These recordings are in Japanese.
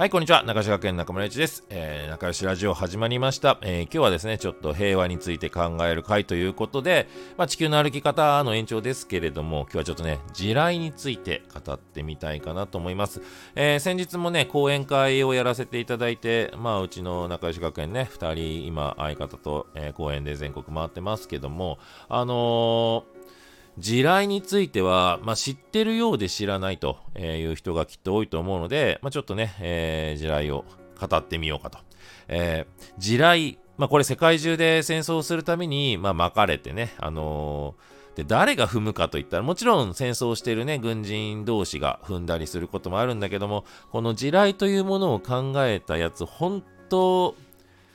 はい、こんにちは。中島学園中村一です。えー、仲良しラジオ始まりました、えー、今日はですね、ちょっと平和について考える会ということで、まあ、地球の歩き方の延長ですけれども、今日はちょっとね、地雷について語ってみたいかなと思います。えー、先日もね、講演会をやらせていただいて、まあ、うちの仲良し学園ね、2人、今、相方と、え、講演で全国回ってますけども、あのー地雷については、まあ、知ってるようで知らないという人がきっと多いと思うので、まあ、ちょっとね、えー、地雷を語ってみようかと。えー、地雷、まあ、これ世界中で戦争をするために、まあ、巻かれてね、あのー、で、誰が踏むかといったら、もちろん戦争してるね、軍人同士が踏んだりすることもあるんだけども、この地雷というものを考えたやつ、本当、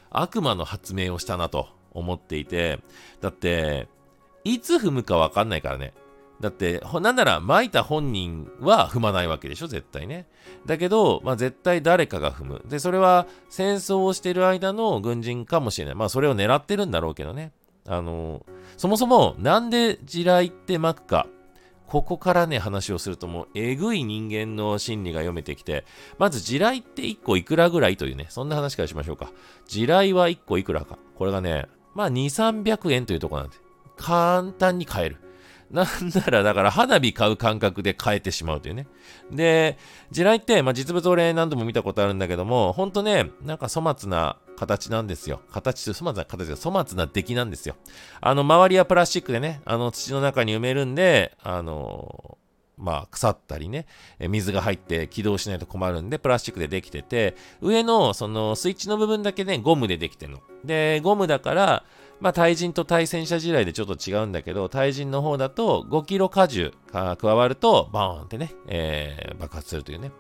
悪魔の発明をしたなと思っていて、だって、いつ踏むかわかんないからね。だって、なんなら巻いた本人は踏まないわけでしょ、絶対ね。だけど、まあ絶対誰かが踏む。で、それは戦争をしてる間の軍人かもしれない。まあそれを狙ってるんだろうけどね。あの、そもそもなんで地雷って巻くか。ここからね、話をするともう、えぐい人間の心理が読めてきて、まず地雷って1個いくらぐらいというね、そんな話からしましょうか。地雷は1個いくらか。これがね、まあ2、300円というとこなんで。簡単に買える。なんなら、だから花火買う感覚で買えてしまうというね。で、地雷って、まあ、実物俺何度も見たことあるんだけども、ほんとね、なんか粗末な形なんですよ。形と粗末な形が粗末な出来なんですよ。あの、周りはプラスチックでね、あの、土の中に埋めるんで、あのまあ、腐ったりね、水が入って起動しないと困るんで、プラスチックでできてて、上のそのスイッチの部分だけね、ゴムでできてるの。で、ゴムだから、まあ、対人と対戦車地雷でちょっと違うんだけど、対人の方だと5キロ荷重が加わると、バーンってね、えー、爆発するというね。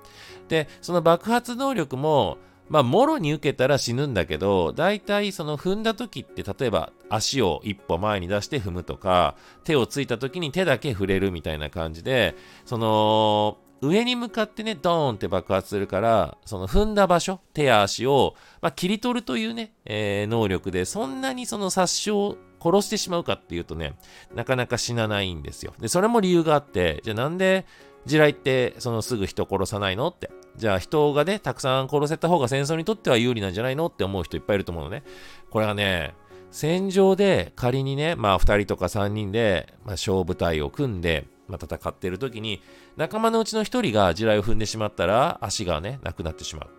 で、その爆発能力も、まあ、もろに受けたら死ぬんだけど、大体その踏んだ時って、例えば足を一歩前に出して踏むとか、手をついた時に手だけ触れるみたいな感じで、その、上に向かってね、ドーンって爆発するから、その踏んだ場所、手や足を、まあ、切り取るというね、えー、能力で、そんなにその殺傷を、殺してしまうかっていうとね、なかなか死なないんですよ。で、それも理由があって、じゃあなんで地雷ってそのすぐ人殺さないのって。じゃあ人がね、たくさん殺せた方が戦争にとっては有利なんじゃないのって思う人いっぱいいると思うのね。これはね、戦場で仮にね、まあ2人とか3人で、まあ、小部隊を組んで、まあ、戦っている時に、仲間のうちの1人が地雷を踏んでしまったら、足がね、なくなってしまう。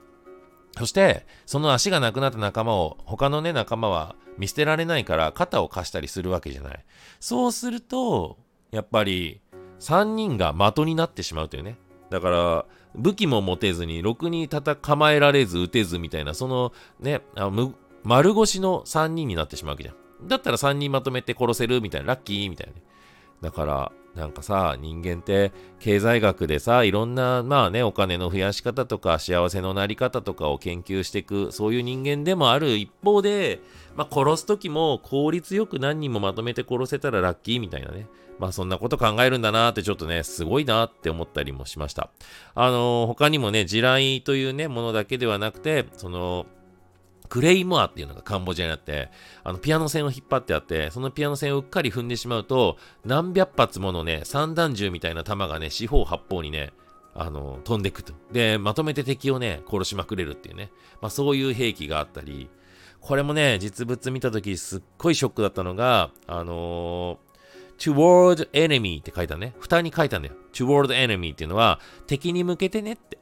そして、その足がなくなった仲間を、他のね、仲間は見捨てられないから、肩を貸したりするわけじゃない。そうすると、やっぱり、3人が的になってしまうというね。だから、武器も持てずに、ろくに戦構えられず、撃てずみたいな、そのね、あ丸腰の3人になってしまうわけじゃん。だったら3人まとめて殺せるみたいな、ラッキーみたいなね。だから、なんかさ、人間って経済学でさ、いろんな、まあね、お金の増やし方とか、幸せのなり方とかを研究していく、そういう人間でもある一方で、まあ殺す時も効率よく何人もまとめて殺せたらラッキーみたいなね。まあそんなこと考えるんだなってちょっとね、すごいなって思ったりもしました。あのー、他にもね、地雷というね、ものだけではなくて、その、クレイモアっていうのがカンボジアにあって、あの、ピアノ線を引っ張ってあって、そのピアノ線をうっかり踏んでしまうと、何百発ものね、散弾銃みたいな弾がね、四方八方にね、あの、飛んでくと。で、まとめて敵をね、殺しまくれるっていうね。まあそういう兵器があったり、これもね、実物見たときすっごいショックだったのが、あのー toward enemy って書いたね。蓋に書いたんだよ。toward enemy っていうのは、敵に向けてねって。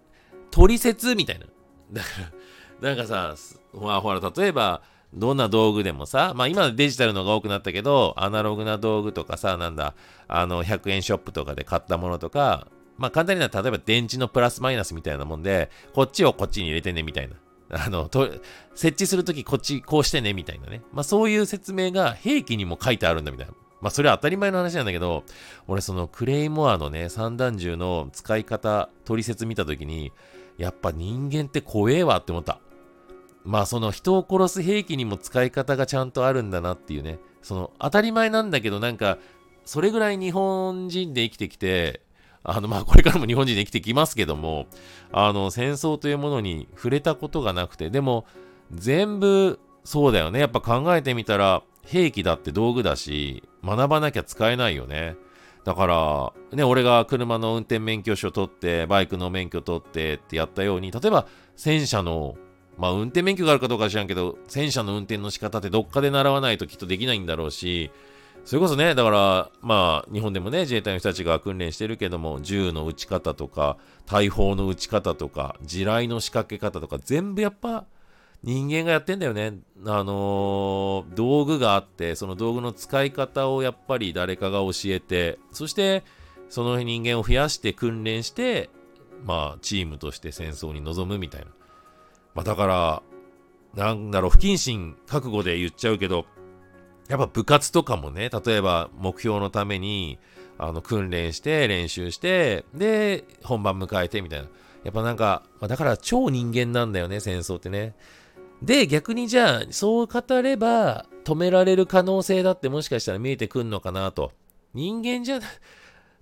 取説みたいな。だから、なんかさ、ほら、ほら、例えば、どんな道具でもさ、まあ今デジタルのが多くなったけど、アナログな道具とかさ、なんだ、あの、100円ショップとかで買ったものとか、まあ簡単に言、例えば電池のプラスマイナスみたいなもんで、こっちをこっちに入れてねみたいな。あの、と設置するときこっちこうしてねみたいなね。まあそういう説明が兵器にも書いてあるんだみたいな。まあそれは当たり前の話なんだけど、俺そのクレイモアのね、散弾銃の使い方、取説見たときに、やっぱ人間って怖えわって思った。まあその人を殺す兵器にも使い方がちゃんとあるんだなっていうね。その当たり前なんだけどなんか、それぐらい日本人で生きてきて、あのまあこれからも日本人で生きてきますけども、あの戦争というものに触れたことがなくて、でも全部そうだよね。やっぱ考えてみたら兵器だって道具だし、学ばなきゃ使えないよね。だから、ね、俺が車の運転免許証取って、バイクの免許取ってってやったように、例えば戦車の、まあ運転免許があるかどうか知らんけど、戦車の運転の仕方ってどっかで習わないときっとできないんだろうし、それこそね、だから、まあ、日本でもね、自衛隊の人たちが訓練してるけども、銃の撃ち方とか、大砲の撃ち方とか、地雷の仕掛け方とか、全部やっぱ、人間がやってんだよね。あのー、道具があって、その道具の使い方をやっぱり誰かが教えて、そして、その人間を増やして訓練して、まあ、チームとして戦争に臨むみたいな。まあ、だから、なんだろう、不謹慎覚悟で言っちゃうけど、やっぱ部活とかもね、例えば目標のために、あの、訓練して、練習して、で、本番迎えてみたいな。やっぱなんか、まあ、だから超人間なんだよね、戦争ってね。で、逆にじゃあ、そう語れば、止められる可能性だってもしかしたら見えてくんのかなと。人間じゃ、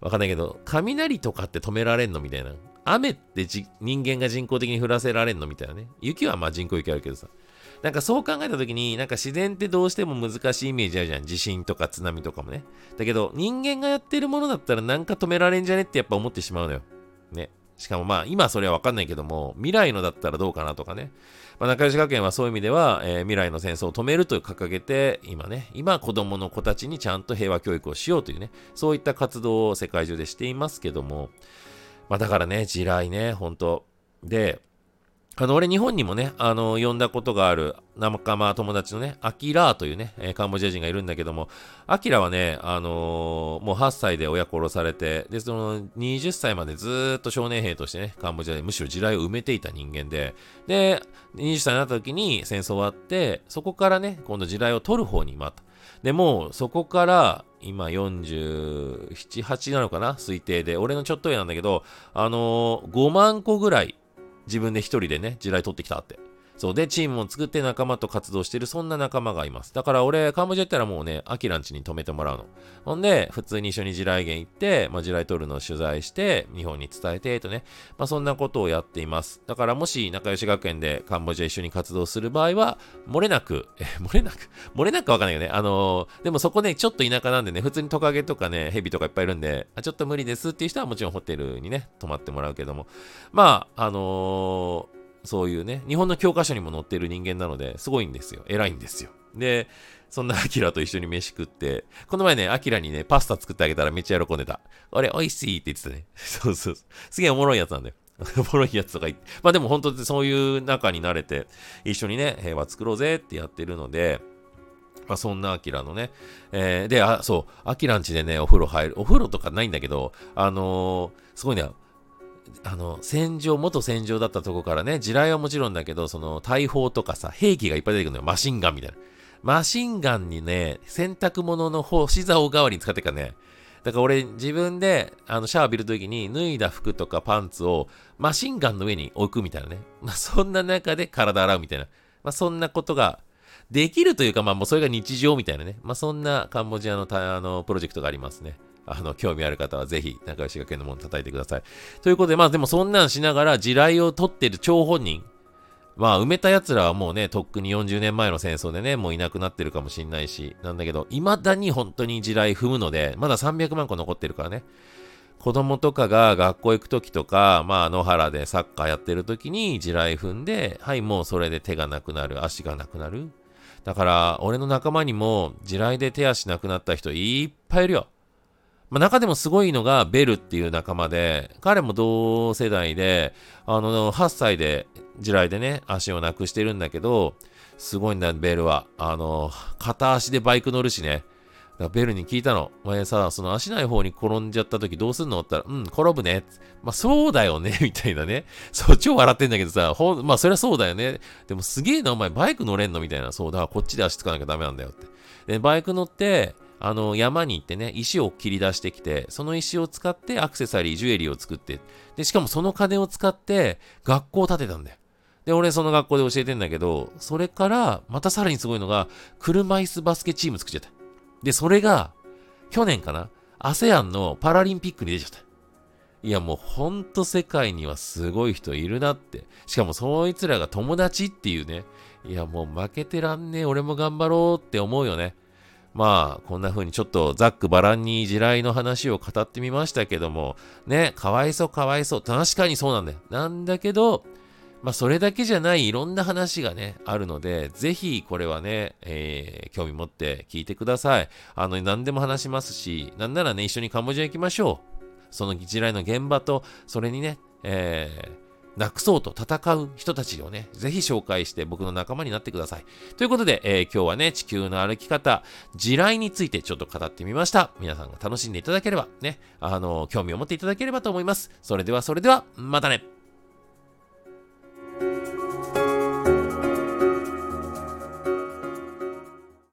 わかんないけど、雷とかって止められんのみたいな。雨って人間が人工的に降らせられんのみたいなね。雪はまあ人工雪あるけどさ。なんかそう考えた時に、なんか自然ってどうしても難しいイメージあるじゃん。地震とか津波とかもね。だけど、人間がやってるものだったらなんか止められんじゃねってやっぱ思ってしまうのよ。ね。しかもまあ、今それはわかんないけども、未来のだったらどうかなとかね。まあ、仲良し学園はそういう意味では、えー、未来の戦争を止めると掲げて、今ね、今子供の子たちにちゃんと平和教育をしようというね、そういった活動を世界中でしていますけども、まあだからね、地雷ね、本当で、あの、俺日本にもね、あの、呼んだことがある仲間、友達のね、アキラーというね、えー、カンボジア人がいるんだけども、アキラはね、あのー、もう8歳で親殺されて、で、その20歳までずっと少年兵としてね、カンボジアでむしろ地雷を埋めていた人間で、で、20歳になった時に戦争終わって、そこからね、今度地雷を取る方にまた。で、もうそこから、今47、8なのかな？推定で。俺のちょっと上なんだけど、あのー、5万個ぐらい自分で一人でね、地雷取ってきたって。そうで、チームを作って仲間と活動してる、そんな仲間がいます。だから俺、カンボジア行ったらもうね、アキランチに泊めてもらうの。ほんで、普通に一緒に地雷原行って、まあ、地雷取るのを取材して、日本に伝えて、とね、まあ、そんなことをやっています。だからもし仲良し学園でカンボジア一緒に活動する場合は、漏れなく、え、漏れなく、漏れなくわかんないよね。あのー、でもそこね、ちょっと田舎なんでね、普通にトカゲとかね、ヘビとかいっぱいいるんで、あちょっと無理ですっていう人はもちろんホテルにね、泊まってもらうけども、まあ、あのーそういうね、日本の教科書にも載っている人間なので、すごいんですよ。偉いんですよ。で、そんなアキラと一緒に飯食って、この前ね、アキラにね、パスタ作ってあげたらめっちゃ喜んでた。あれ、美味しいって言ってたね。そうそうそう。すげえおもろいやつなんだよ。おもろいやつとか言って。まあでも本当にそういう仲に慣れて、一緒にね、平和作ろうぜってやってるので、まあそんなアキラのね、えー、で、あ、そう、アキラんちでね、お風呂入る。お風呂とかないんだけど、あのー、すごいね、あの、戦場、元戦場だったとこからね、地雷はもちろんだけど、その、大砲とかさ、兵器がいっぱい出てくるのよ。マシンガンみたいな。マシンガンにね、洗濯物の星竿代わりに使ってからね、だから俺自分であのシャワー浴びるときに脱いだ服とかパンツをマシンガンの上に置くみたいなね。まあそんな中で体洗うみたいな。まあそんなことができるというかまあもうそれが日常みたいなね。まあそんなカンボジアのあのプロジェクトがありますね。あの、興味ある方はぜひ、仲良し学園のもの叩いてください。ということで、まあでもそんなんしながら地雷を取ってる張本人、まあ埋めた奴らはもうね、とっくに40年前の戦争でね、もういなくなってるかもしんないし、なんだけど、未だに本当に地雷踏むので、まだ300万個残ってるからね。子供とかが学校行くときとか、まあ野原でサッカーやってるときに地雷踏んで、はい、もうそれで手がなくなる、足がなくなる。だから、俺の仲間にも地雷で手足なくなった人いっぱいいるよ。まあ、中でもすごいのがベルっていう仲間で、彼も同世代で、あの、8歳で地雷でね、足をなくしてるんだけど、すごいんだ、ベルは。あの、片足でバイク乗るしね。ベルに聞いたの。お前さ、その足ない方に転んじゃった時どうすんの？って言ったら、うん、転ぶね。まあ、そうだよね、みたいなね。そう、超笑ってんだけどさ、ほん、まあ、そりゃそうだよね。でもすげえな、お前バイク乗れんの？みたいな。そう、だからこっちで足つかなきゃダメなんだよって。で、バイク乗って、あの、山に行ってね、石を切り出してきて、その石を使ってアクセサリー、ジュエリーを作って、で、しかもその金を使って学校を建てたんだよ。で、俺その学校で教えてんだけど、それから、またさらにすごいのが、車椅子バスケチーム作っちゃった。で、それが、去年かな ?ASEAN のパラリンピックに出ちゃった。いや、もうほんと世界にはすごい人いるなって。しかもそいつらが友達っていうね。いや、もう負けてらんねえ、俺も頑張ろうって思うよね。まあ、こんな風にちょっとざっくばらんに地雷の話を語ってみましたけども、ね、かわいそうかわいそう。確かにそうなんだよ。なんだけど、まあ、それだけじゃないいろんな話がね、あるので、ぜひこれはね、えー、興味持って聞いてください。あの、何でも話しますし、なんならね、一緒にカンボジア行きましょう。その地雷の現場と、それにね、えー、なくそうと戦う人たちをね、ぜひ紹介して僕の仲間になってください。ということで、えー、今日はね、地球の歩き方、地雷についてちょっと語ってみました。皆さんが楽しんでいただければ、ね、あの、興味を持っていただければと思います。それではそれでは、またね